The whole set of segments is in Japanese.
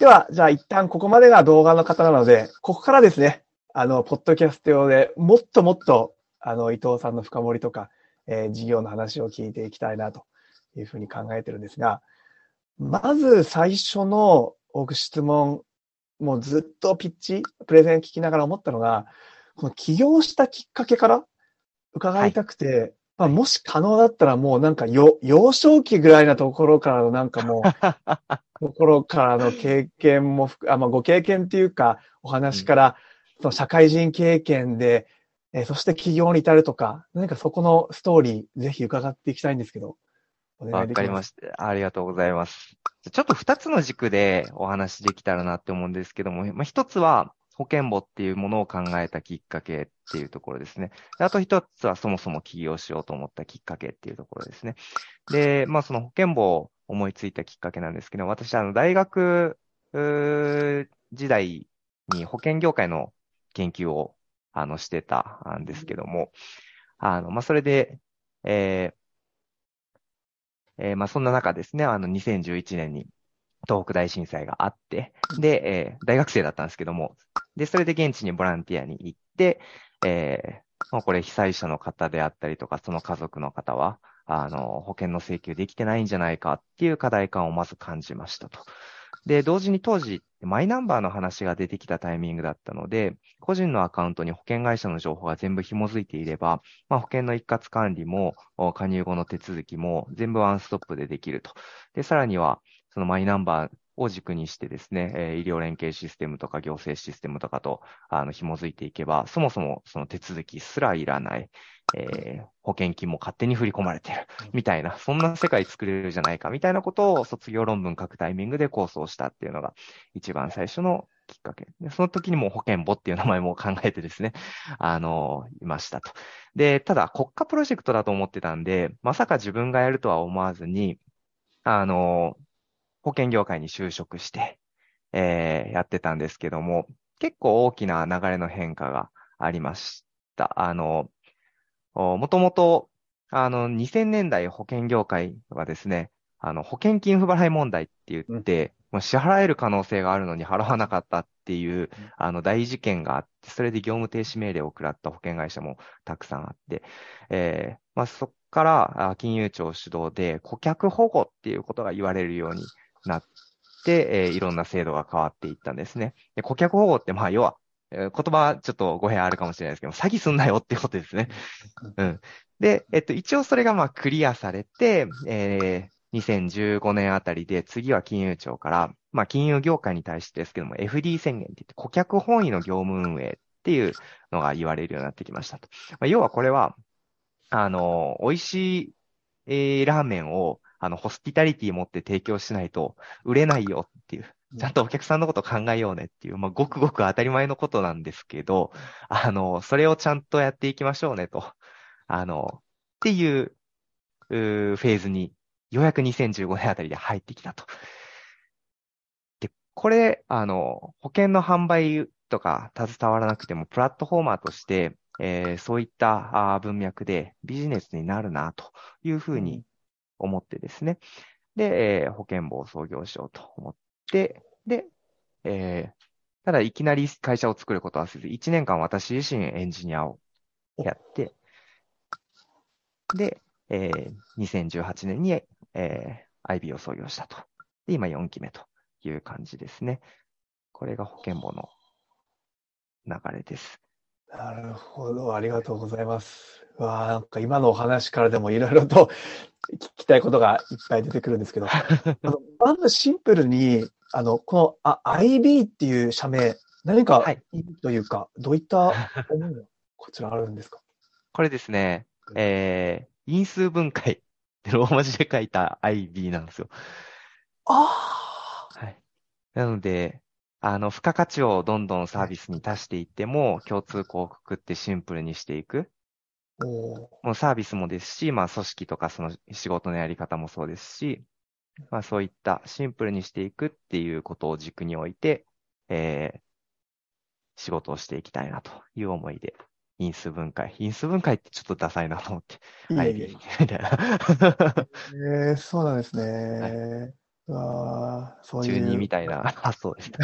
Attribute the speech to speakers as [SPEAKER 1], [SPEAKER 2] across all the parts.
[SPEAKER 1] では、じゃあ一旦ここまでが動画の方なので、ここからですね、あの、ポッドキャスト用でもっともっと、あの、伊藤さんの深掘りとか、えー、事業の話を聞いていきたいなというふうに考えてるんですが、まず最初の僕質問、もうずっとピッチ、プレゼン聞きながら思ったのが、この起業したきっかけから伺いたくて、はい、まあ、もし可能だったらもうなんかよ、幼少期ぐらいなところからのなんかもう、ところからの経験もあ、まあ、ご経験っていうか、お話から、その社会人経験で、えー、そして企業に至るとか、何かそこのストーリー、ぜひ伺っていきたいんですけど。
[SPEAKER 2] わかりました。ありがとうございます。ちょっと二つの軸でお話できたらなって思うんですけども、まあ、一つは保険簿っていうものを考えたきっかけっていうところですね。あと一つはそもそも起業しようと思ったきっかけっていうところですね。で、まあその保険簿を思いついたきっかけなんですけど、私、あの、大学時代に保険業界の研究を、あの、してたんですけども、あの、まあ、それで、えー、えー、まあ、そんな中ですね、あの、2011年に東北大震災があって、で、えー、大学生だったんですけども、で、それで現地にボランティアに行って、えー、もうこれ被災者の方であったりとか、その家族の方は、あの、保険の請求できてないんじゃないかっていう課題感をまず感じましたと。で、同時に当時、マイナンバーの話が出てきたタイミングだったので、個人のアカウントに保険会社の情報が全部紐づいていれば、まあ、保険の一括管理も、加入後の手続きも全部ワンストップでできると。で、さらには、そのマイナンバーを軸にしてですね、え医療連携システムとか行政システムとかと、あの、紐づいていけば、そもそもその手続きすらいらない。えー、保険金も勝手に振り込まれてる、みたいな、そんな世界作れるじゃないか、みたいなことを卒業論文書くタイミングで構想したっていうのが一番最初のきっかけ。でその時にも保険簿っていう名前も考えてですね、あの、いましたと。で、ただ国家プロジェクトだと思ってたんで、まさか自分がやるとは思わずに、あの、保険業界に就職して、えー、やってたんですけども、結構大きな流れの変化がありました。あの、もともと、あの、2000年代保険業界はですね、あの、保険金不払い問題って言って、うん、支払える可能性があるのに払わなかったっていう、あの、大事件があって、それで業務停止命令を食らった保険会社もたくさんあって、えー、まあ、そこから金融庁主導で顧客保護っていうことが言われるようになって、えー、いろんな制度が変わっていったんですね。で顧客保護って、まあ、要は、えー、言葉ちょっと語弊あるかもしれないですけど、詐欺すんなよっていうことですね。うん。で、えっと、一応それがまあクリアされて、えー、2015年あたりで次は金融庁から、まあ金融業界に対してですけども FD 宣言って言って顧客本位の業務運営っていうのが言われるようになってきましたと。まあ、要はこれは、あの、美味しい、えー、ラーメンをあの、ホスピタリティ持って提供しないと売れないよっていう、ちゃんとお客さんのこと考えようねっていう、まあ、ごくごく当たり前のことなんですけど、あの、それをちゃんとやっていきましょうねと、あの、っていう、うーフェーズに、ようやく2015年あたりで入ってきたと。で、これ、あの、保険の販売とか携わらなくても、プラットフォーマーとして、えー、そういったあ文脈でビジネスになるなというふうに思ってですね。で、えー、保険簿を創業しようと思って、で、えー、ただいきなり会社を作ることはせず、1年間私自身エンジニアをやって、で、えー、2018年に、えー、IB を創業したと。で、今4期目という感じですね。これが保険簿の流れです。
[SPEAKER 1] なるほど。ありがとうございます。わあ、なんか今のお話からでもいろいろと 聞きたいことがいっぱい出てくるんですけど、あのまずシンプルに、あの、このあ IB っていう社名、何か意味というか、はい、どういった思いがこちらあるんですか？
[SPEAKER 2] これですね、えー、因数分解ってローマ字で書いた IB なんですよ。
[SPEAKER 1] あ
[SPEAKER 2] あ。はい。なので、あの、付加価値をどんどんサービスに足していっても、共通項をくくってシンプルにしていく。もうサービスもですし、まあ組織とかその仕事のやり方もそうですし、まあそういったシンプルにしていくっていうことを軸に置いて、えー、仕事をしていきたいなという思いで、因数分解。因数分解ってちょっとダサいなと思って。
[SPEAKER 1] いいはい。みたいな。えー、そうなんですね。はいああ、そう
[SPEAKER 2] 中
[SPEAKER 1] いう。
[SPEAKER 2] 二みたいな発想です。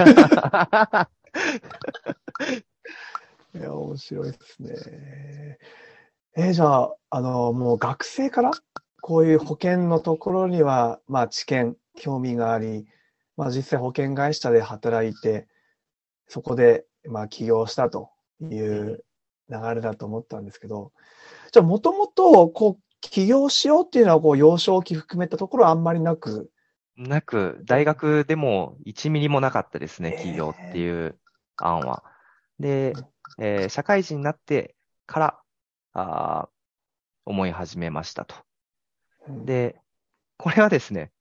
[SPEAKER 1] いや、面白いですね。えーじゃあ、あの、もう学生から？こういう保険のところには、まあ、知見、興味があり、まあ、実際保険会社で働いて、そこで、まあ、起業したという流れだと思ったんですけど、じゃあ、もともと、こう、起業しようっていうのは、こう、幼少期含めたところはあんまりなく、
[SPEAKER 2] なく、大学でも1ミリもなかったですね、
[SPEAKER 1] えー
[SPEAKER 2] 企業っていう案は。で、えー社会人になってから、あー思い始めましたと。
[SPEAKER 1] うん
[SPEAKER 2] で、これはですね、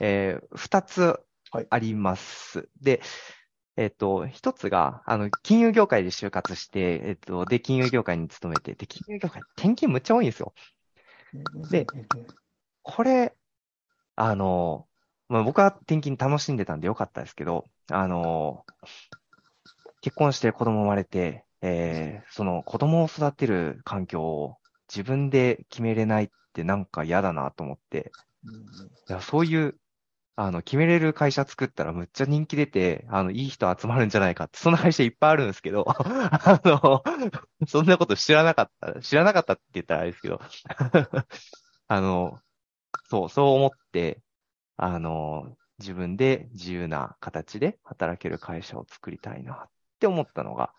[SPEAKER 2] えー二つ
[SPEAKER 1] はい
[SPEAKER 2] あります。で、えっと、一つが、あの、金融業界で就活して、えっと、で、金融業界に勤めて、で、金融業界、転勤むっちゃ多いんですよ。でこれ、あの、まあ、僕は転勤楽しんでたんでよかったですけど、あの、結婚して子供生まれて、えーその子供を育てる環境を自分で決めれないってなんか嫌だなと思って、
[SPEAKER 1] うん。
[SPEAKER 2] いや、そういう、あの、決めれる会社作ったらむっちゃ人気出て、あの、いい人集まるんじゃないかって、そんな会社いっぱいあるんですけど、あの、そんなこと知らなかった、知らなかったって言ったらあれですけど、あの、そう、そう思って、あの、自分で自由な形で働ける会社を作りたいなって思ったのが、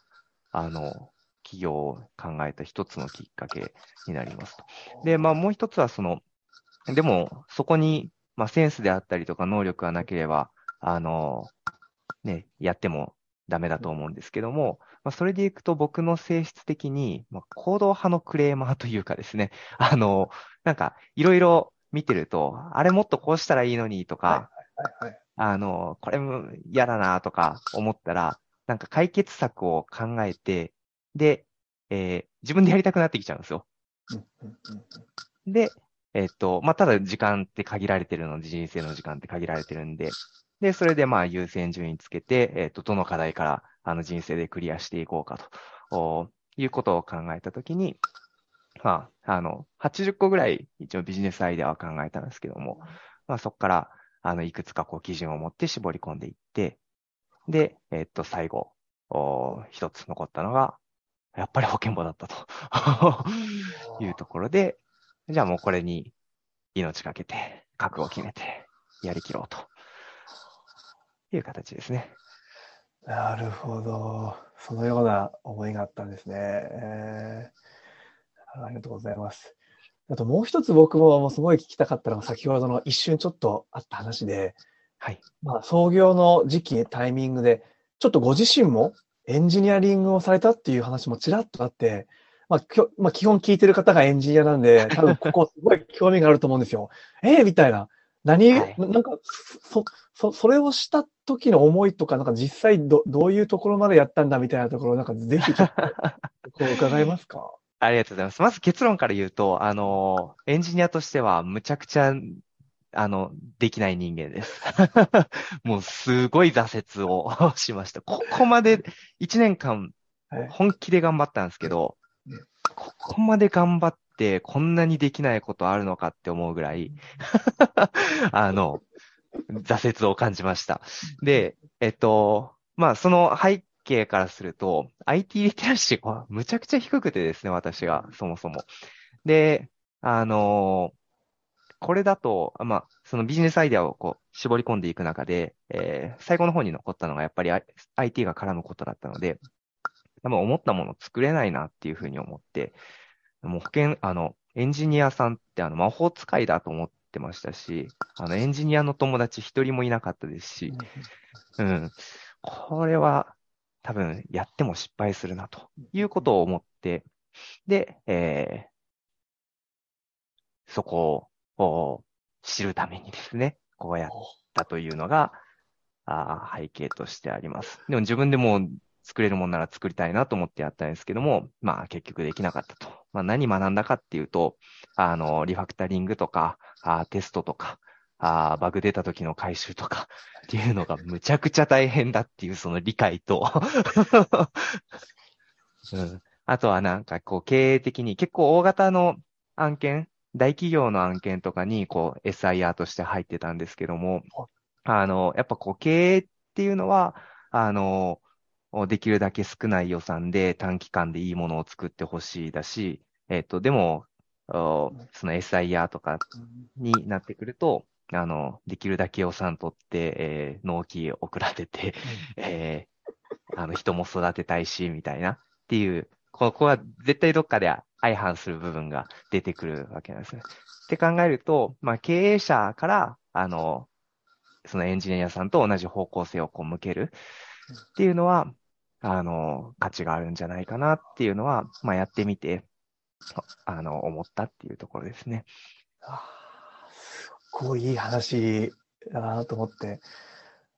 [SPEAKER 2] あの、企業を考えた一つのきっかけになりますと。で、まあもう一つはその、でも、そこに、まあセンスであったりとか能力がなければ、あの、ね、やってもダメだと思うんですけども、まあそれでいくと僕の性質的に、まあ、行動派のクレーマーというかですね、あの、なんか、いろいろ見てると、あれもっとこうしたらいいのにとか、
[SPEAKER 1] はいはい。
[SPEAKER 2] あの、これも嫌だなとか思ったら、なんか解決策を考えて、で、えー自分でやりたくなってきちゃうんですよ。で、えっと、まあ、ただ時間って限られてるので、人生の時間って限られてるんで、で、それでまあ優先順位つけて、えっと、どの課題からあの人生でクリアしていこうかと、おいうことを考えたときに、まあ、あの、80個ぐらい一応ビジネスアイデアは考えたんですけども、まあそこから、あの、いくつかこう基準を持って絞り込んでいって、で、えっと、最後、お一つ残ったのが、やっぱり保険簿だったというところで、じゃあもうこれに命かけて、覚悟を決めて、やりきろうという形ですね。
[SPEAKER 1] なるほど。そのような思いがあったんですね。えーありがとうございます。あともう一つ僕ももうすごい聞きたかったのが先ほどの一瞬ちょっとあった話で、
[SPEAKER 2] はい。
[SPEAKER 1] まあ、創業の時期、タイミングで、ちょっとご自身もエンジニアリングをされたっていう話もちらっとあって、まあ、きょまあ、基本聞いてる方がエンジニアなんで、多分ここすごい興味があると思うんですよ。えー、みたいな。何、
[SPEAKER 2] はい
[SPEAKER 1] ななんか、そ、そ、それをした時の思いとか、なんか実際ど、どういうところまでやったんだみたいなところ、なんかぜひ こう伺えますか？
[SPEAKER 2] ありがとうございます。まず結論から言うと、あの、エンジニアとしてはむちゃくちゃ、あの、できない人間です。もうすごい挫折をしました。ここまで1年間
[SPEAKER 1] はい
[SPEAKER 2] 本気で頑張ったんですけど
[SPEAKER 1] ね、
[SPEAKER 2] ここまで頑張ってこんなにできないことあるのかって思うぐらい、あの、挫折を感じました。で、えっと、まあ、その背景からすると、IT リテラシーがむちゃくちゃ低くてですね、私が、そもそも。で、あのこれだと、まあ、そのビジネスアイデアをこう、絞り込んでいく中で、えー最後の方に残ったのがやっぱり IT が絡むことだったので、多分思ったもの作れないなっていうふうに思って、もう保険、あの、エンジニアさんってあの魔法使いだと思ってましたし、あの、エンジニアの友達一人もいなかったですし、うん。これは多分やっても失敗するなということを思って、で、えーそこをお知るためにですね、こうやったというのが、あー背景としてあります。でも自分でもう作れるもんなら作りたいなと思ってやったんですけども、まあ結局できなかったと。まあ何学んだかっていうと、あの、リファクタリングとか、あーテストとか、あーバグ出た時の回収とかっていうのがむちゃくちゃ大変だっていうその理解と、うん、あとはなんかこう経営的に結構大型の案件、大企業の案件とかにこう SIR として入ってたんですけども、あの、やっぱこう、経営っていうのは、あの、できるだけ少ない予算で短期間でいいものを作ってほしいだし、えっ、と、でも、その SIR とかになってくると、あの、できるだけ予算取って、えー、納期送らせて、えー、あの、人も育てたいし、みたいなっていう、ここは絶対どっかで相反する部分が出てくるわけなんですね。って考えると、まあ、経営者から、あの、そのエンジニアさんと同じ方向性をこう向けるっていうのは、あの、価値があるんじゃないかなっていうのは、まあ、やってみて、あの、思ったっていうところですね。
[SPEAKER 1] すっごいいい話だなと思って。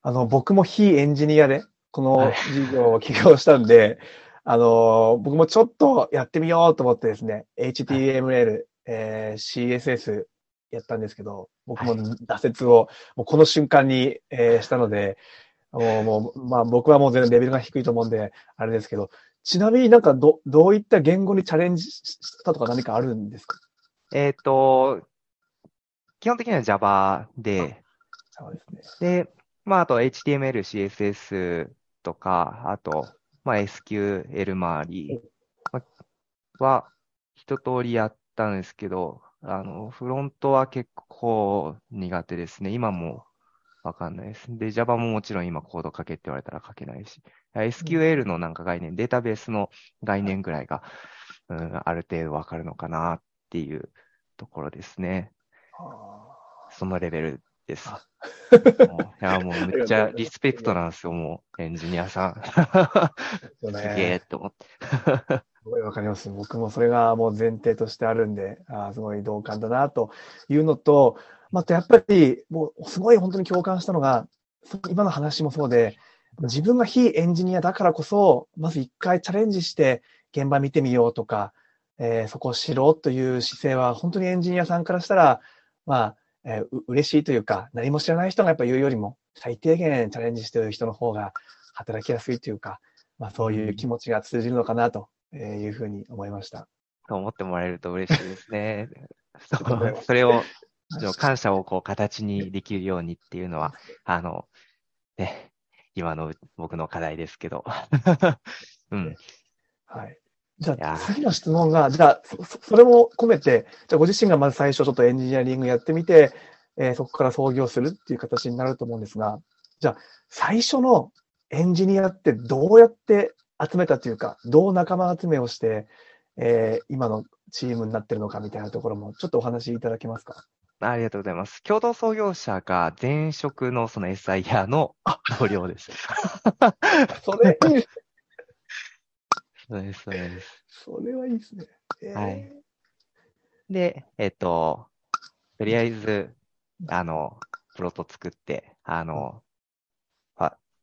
[SPEAKER 1] あの、僕も非エンジニアで、この事業を起業したんで、はい、あの、僕もちょっとやってみようと思ってですね、HTML、はい、えー、CSS やったんですけど、僕も挫折を、もうこの瞬間に、えー、したので、もう、もう、まあ僕はもう全然レベルが低いと思うんで、あれですけど、ちなみになんかど、どういった言語にチャレンジしたとか何かあるんですか？
[SPEAKER 2] えっ、ー、と、基本的には Java で、
[SPEAKER 1] そうですね。
[SPEAKER 2] で、まああと HTML、CSS とか、あと、まあ SQL 周りは一通りやったんですけど、あの、フロントは結構苦手ですね。今もわかんないです。で、Java ももちろん今コード書けって言われたら書けないし、SQL のなんか概念、データベースの概念ぐらいが、うん、ある程度わかるのかなっていうところですね。そのレベルです。いや、もうめっちゃリスペクトなんですよ、もう、エンジニアさん。すげえって思って。
[SPEAKER 1] すごいわかります。僕もそれがもう前提としてあるんで、あすごい同感だなというのと、またやっぱり、もうすごい本当に共感したのが、今の話もそうで、自分が非エンジニアだからこそ、まず一回チャレンジして現場見てみようとか、えー、そこを知ろうという姿勢は、本当にエンジニアさんからしたら、まあ、えー、嬉しいというか、何も知らない人がやっぱ言うよりも、最低限チャレンジしている人の方が働きやすいというか、まあそういう気持ちが通じるのかなというふうに思いました。
[SPEAKER 2] と思ってもらえると嬉しいですね。それを感謝をこう形にできるようにっていうのは、あの、ね、今の僕の課題ですけど。うん。
[SPEAKER 1] はい。じゃあ、次の質問が、じゃあそ、それも込めて、じゃあ、ご自身がまず最初ちょっとエンジニアリングやってみて、えー、そこから創業するっていう形になると思うんですが、じゃあ、最初のエンジニアってどうやって集めたというか、どう仲間集めをして、えー、今のチームになってるのかみたいなところも、ちょっとお話しいただけますか？
[SPEAKER 2] ありがとうございます。共同創業者が前職のその SIR の同僚です。
[SPEAKER 1] それいいです。
[SPEAKER 2] そうです、そうです。
[SPEAKER 1] それはいいですね。
[SPEAKER 2] えー、はい。で、えっ、と、とりあえず、あの、プロト作って、あの、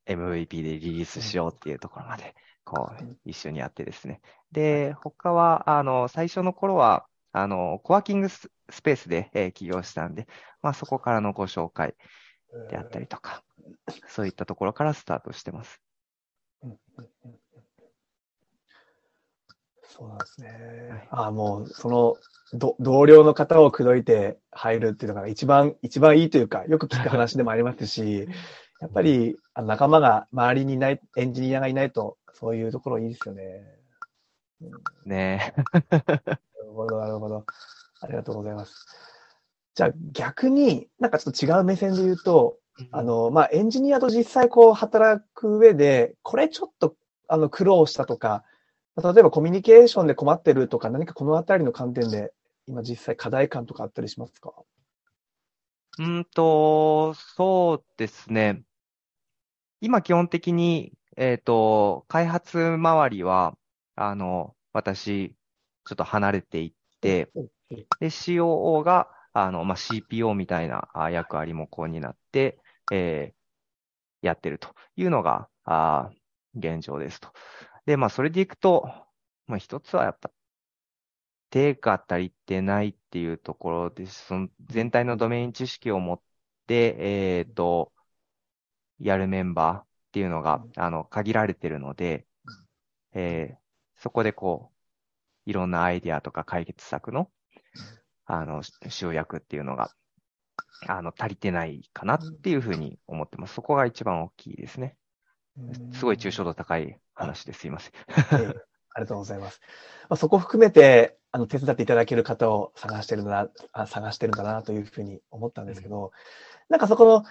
[SPEAKER 2] MVP でリリースしようっていうところまで、こう、一緒にやってですね。で、他は、あの、最初の頃は、あの、コワーキングスペースで、えー、起業したんで、まあそこからのご紹介であったりとか、そういったところからスタートしてます。
[SPEAKER 1] そうなんですね。はい、あもう、その、同僚の方を口説いて入るっていうのが一番、一番いいというか、よく聞く話でもありますし、やっぱり仲間が周りにいない、エンジニアがいないと、そういうところいいですよね。
[SPEAKER 2] ね
[SPEAKER 1] え。ほど、なるほど。ありがとうございます。じゃあ逆に、なんかちょっと違う目線で言うと、あの、まあ、エンジニアと実際こう働く上で、これちょっとあの苦労したとか、例えばコミュニケーションで困ってるとか、何かこのあたりの観点で、今実際課題感とかあったりしますか？
[SPEAKER 2] うんと、そうですね。今基本的に、えっ、ー、と、開発周りは、あの、私、ちょっと離れていって、で、COO が、あの、まあ、CPO みたいな役割もこうになって、えー、やってるというのが、あ現状ですと。で、まあ、それでいくと、まあ、一つはやっぱ、手が足りてないっていうところです。その全体のドメイン知識を持って、えっ、ー、と、やるメンバーっていうのが、あの、限られてるので、えー、そこでこう、いろんなアイディアとか解決策の、あの、集約っていうのがあの、足りてないかなっていうふうに思ってます。そこが一番大きいですね。すごい抽象度高い話ですいません。
[SPEAKER 1] ええありがとうございます。まあ、そこ含めて、あの、手伝っていただける方を探してるんだな、あ探してるんだなというふうに思ったんですけど、なんかそこの、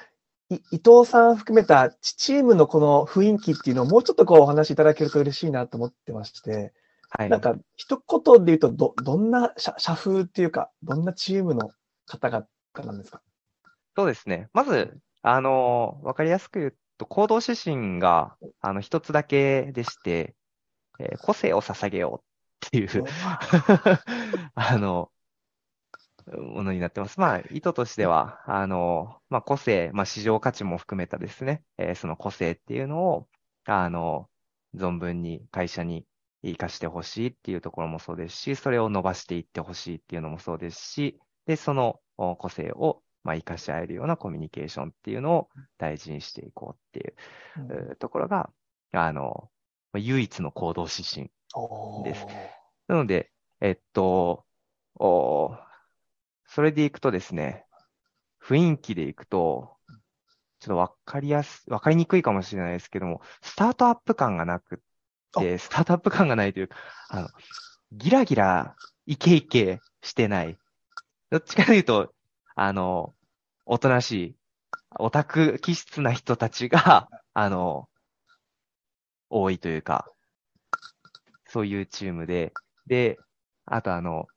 [SPEAKER 1] い伊藤さん含めたチチームのこの雰囲気っていうのをもうちょっとこうお話しいただけると嬉しいなと思ってまして、
[SPEAKER 2] はい。
[SPEAKER 1] なんか一言で言うとど、どんな社社風っていうか、どんなチームの方々なんですか？
[SPEAKER 2] そうですね。まず、あの、わかりやすく言うと、行動指針が、あの、一つだけでして、えー個性を捧げようっていう、あの、ものになってます。まあ、意図としては、あの、まあ、個性、まあ、市場価値も含めたですね、えーその個性っていうのを、あの、存分に会社に活かしてほしいっていうところもそうですし、それを伸ばしていってほしいっていうのもそうですし、で、そのお個性を、まあ、活かし合えるようなコミュニケーションっていうのを大事にしていこうっていうところが、あの、まあ唯一の行動指針。ですなので、えっと、おそれでいくとですね、雰囲気でいくと、ちょっとわかりやす、わかりにくいかもしれないですけども、スタートアップ感がなくって、スタートアップ感がないというか、あの、ギラギラ、イケイケしてない。どっちかというと、あの、おとなしい、オタク気質な人たちが、あの、多いというか、そういうチームで、で、あとあの、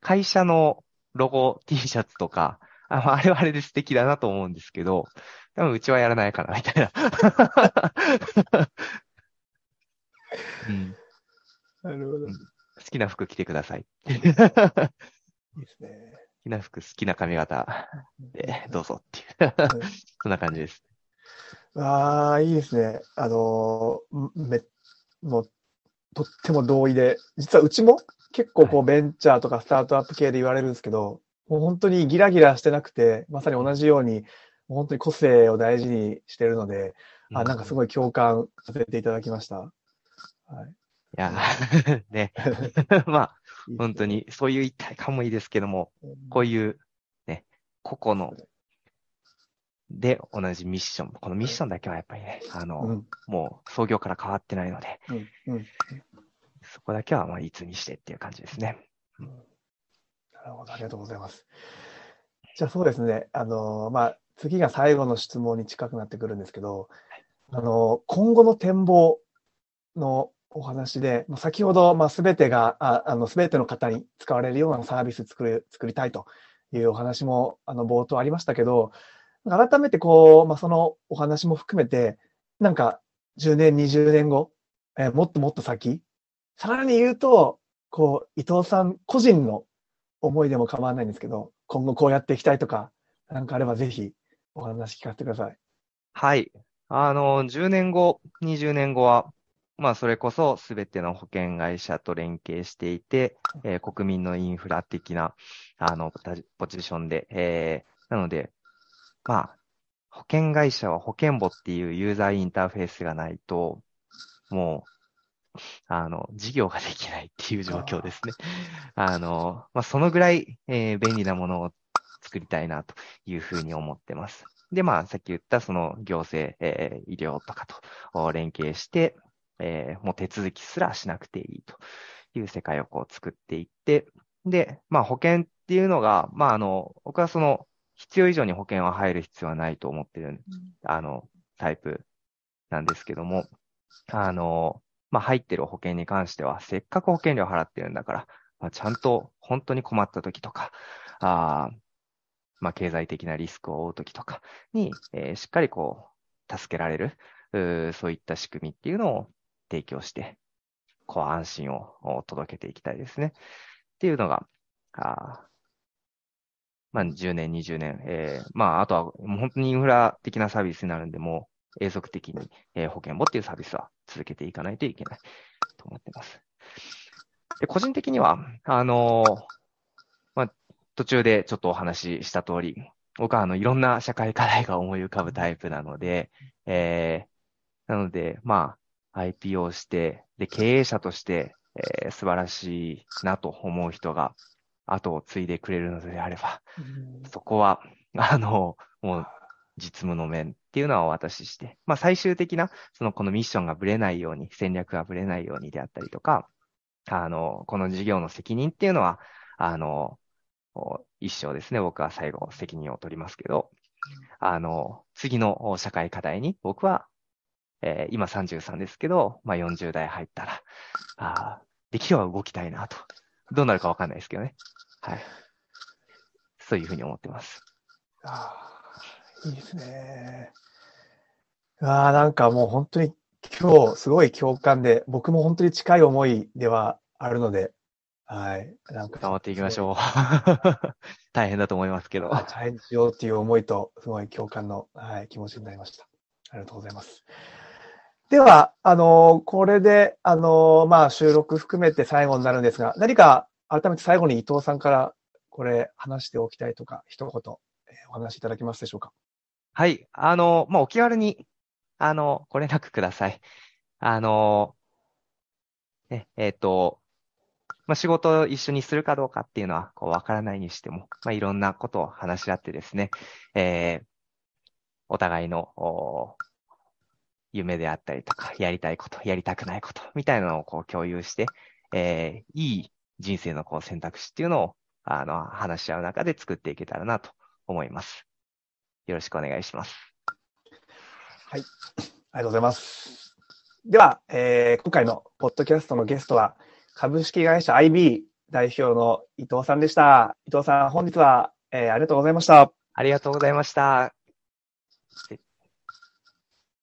[SPEAKER 2] 会社のロゴ T シャツとか、あまああれはあれで素敵だなと思うんですけど、多分うちはやらないかな、みたいな。うん、
[SPEAKER 1] なるほど。い
[SPEAKER 2] 好きな服着てください。好
[SPEAKER 1] いですね。
[SPEAKER 2] きな服、好きな髪型 でどうぞっていう。そんな感じです。
[SPEAKER 1] ああ、いいですね。あのー、め、もう、とっても同意で、実はうちも結構こうベンチャーとかスタートアップ系で言われるんですけど、もう本当にギラギラしてなくて、まさに同じように、もう本当に個性を大事にしてるので、あ、なんかす
[SPEAKER 2] い。
[SPEAKER 1] ごい共感させていただきました。はい。
[SPEAKER 2] いや、ね。まあ、本当。に、そういう一体感もいいですけども、こういう、ね、個々の、で、同じミッション。このミッションだけはやっぱりね、あの、
[SPEAKER 1] うん、
[SPEAKER 2] もう創業から変わってないので、
[SPEAKER 1] うん、うん。
[SPEAKER 2] そこだけはまあいつにしてっていう感じですね。
[SPEAKER 1] なるほど、ありがとうございます。じゃあそうですね、あの、まあ、次が最後の質問に近くなってくるんですけど、あの、今後の展望のお話で、先ほど、まあ、すべてが、ああの、すべての方に使われるようなサービス作る、作りたいというお話も、あの、冒頭ありましたけど、改めてこう、まあ、そのお話も含めて、なんか、10年、20年後、えーもっともっと先、さらに言うと、こう、伊藤さん個人の思いでも構わないんですけど、今後こうやっていきたいとか、なんかあればぜひお話聞かせてください。
[SPEAKER 2] はい。あの、10年後、20年後は、まあ、それこそ全ての保険会社と連携していて、えー国民のインフラ的な、あの、ポジションで、えーなので、まあ、保険会社は保険簿っていうユーザーインターフェースがないと、もう、あの、事業ができないっていう状況ですね。あの、まあ、そのぐらい、えー便利なものを作りたいなというふうに思ってます。で、まあ、さっき言ったその行政、えー医療とかとお連携して、えーもう手続きすらしなくていいという世界をこう作っていって、で、まあ保険っていうのが、まああの、僕はその必要以上に保険は入る必要はないと思ってる、あの、タイプなんですけども、あの、まあ入ってる保険に関しては、せっかく保険料払ってるんだから、まあ、ちゃんと本当に困った時とか、あーまあ経済的なリスクを負う時とかに、えーしっかりこう、助けられる、そういった仕組みっていうのを提供して、こう安心を届けていきたいですね。っていうのが、あまあ10年、20年、えーまああとはもう本当にインフラ的なサービスになるんで、もう永続的に、えー保険簿っていうサービスは続けていかないといけないと思ってます。で個人的には、あのーまあ途中でちょっとお話しした通り、僕はあのいろんな社会課題が思い浮かぶタイプなので、えーなので、まあ、IPO して、で、経営者として、えー素晴らしいなと思う人が後を継いでくれるのであれば、そこは、あの、もう、実務の面っていうのはお渡しして、まあ最終的な、そのこのミッションがぶれないように、戦略がぶれないようにであったりとか、あの、この事業の責任っていうのは、あの、一生ですね、僕は最後責任を取りますけど、あの、次の社会課題に僕は、えー、今33ですけど、まあ40代入ったら、あできれば動きたいなと。どうなるかわかんないですけどね。はい。そういうふうに思ってます。
[SPEAKER 1] ああ、いいですね。ああ、なんかもう本当に今日すごい共感で、僕も本当に近い思いではあるので、はい。
[SPEAKER 2] なんか。頑張っていきましょう。大変だと思いますけど。
[SPEAKER 1] チャレンジしようっていう思いと、すごい共感の、はい、気持ちになりました。ありがとうございます。では、あの、これで、あの、まあ、収録含めて最後になるんですが、何か改めて最後に伊藤さんからこれ話しておきたいとか、一言、えお話しいただけますでしょうか？
[SPEAKER 2] はい。あの、まあ、お気軽に、あの、ご連絡ください。あの、え、えっ、ー、と、まあ、仕事を一緒にするかどうかっていうのは、こう、わからないにしても、まあ、いろんなことを話し合ってですね、えー、お互いの、夢であったりとか、やりたいこと、やりたくないこと、みたいなのをこう共有して、えー、いい人生のこう選択肢っていうのを、あの、話し合う中で作っていけたらなと思います。よろしくお願いします。
[SPEAKER 1] はい。ありがとうございます。では、えー、今回のポッドキャストのゲストは、株式会社 IB 代表の伊藤さんでした。伊藤さん、本日は、えー、ありがとうございました。
[SPEAKER 2] ありがとうございました。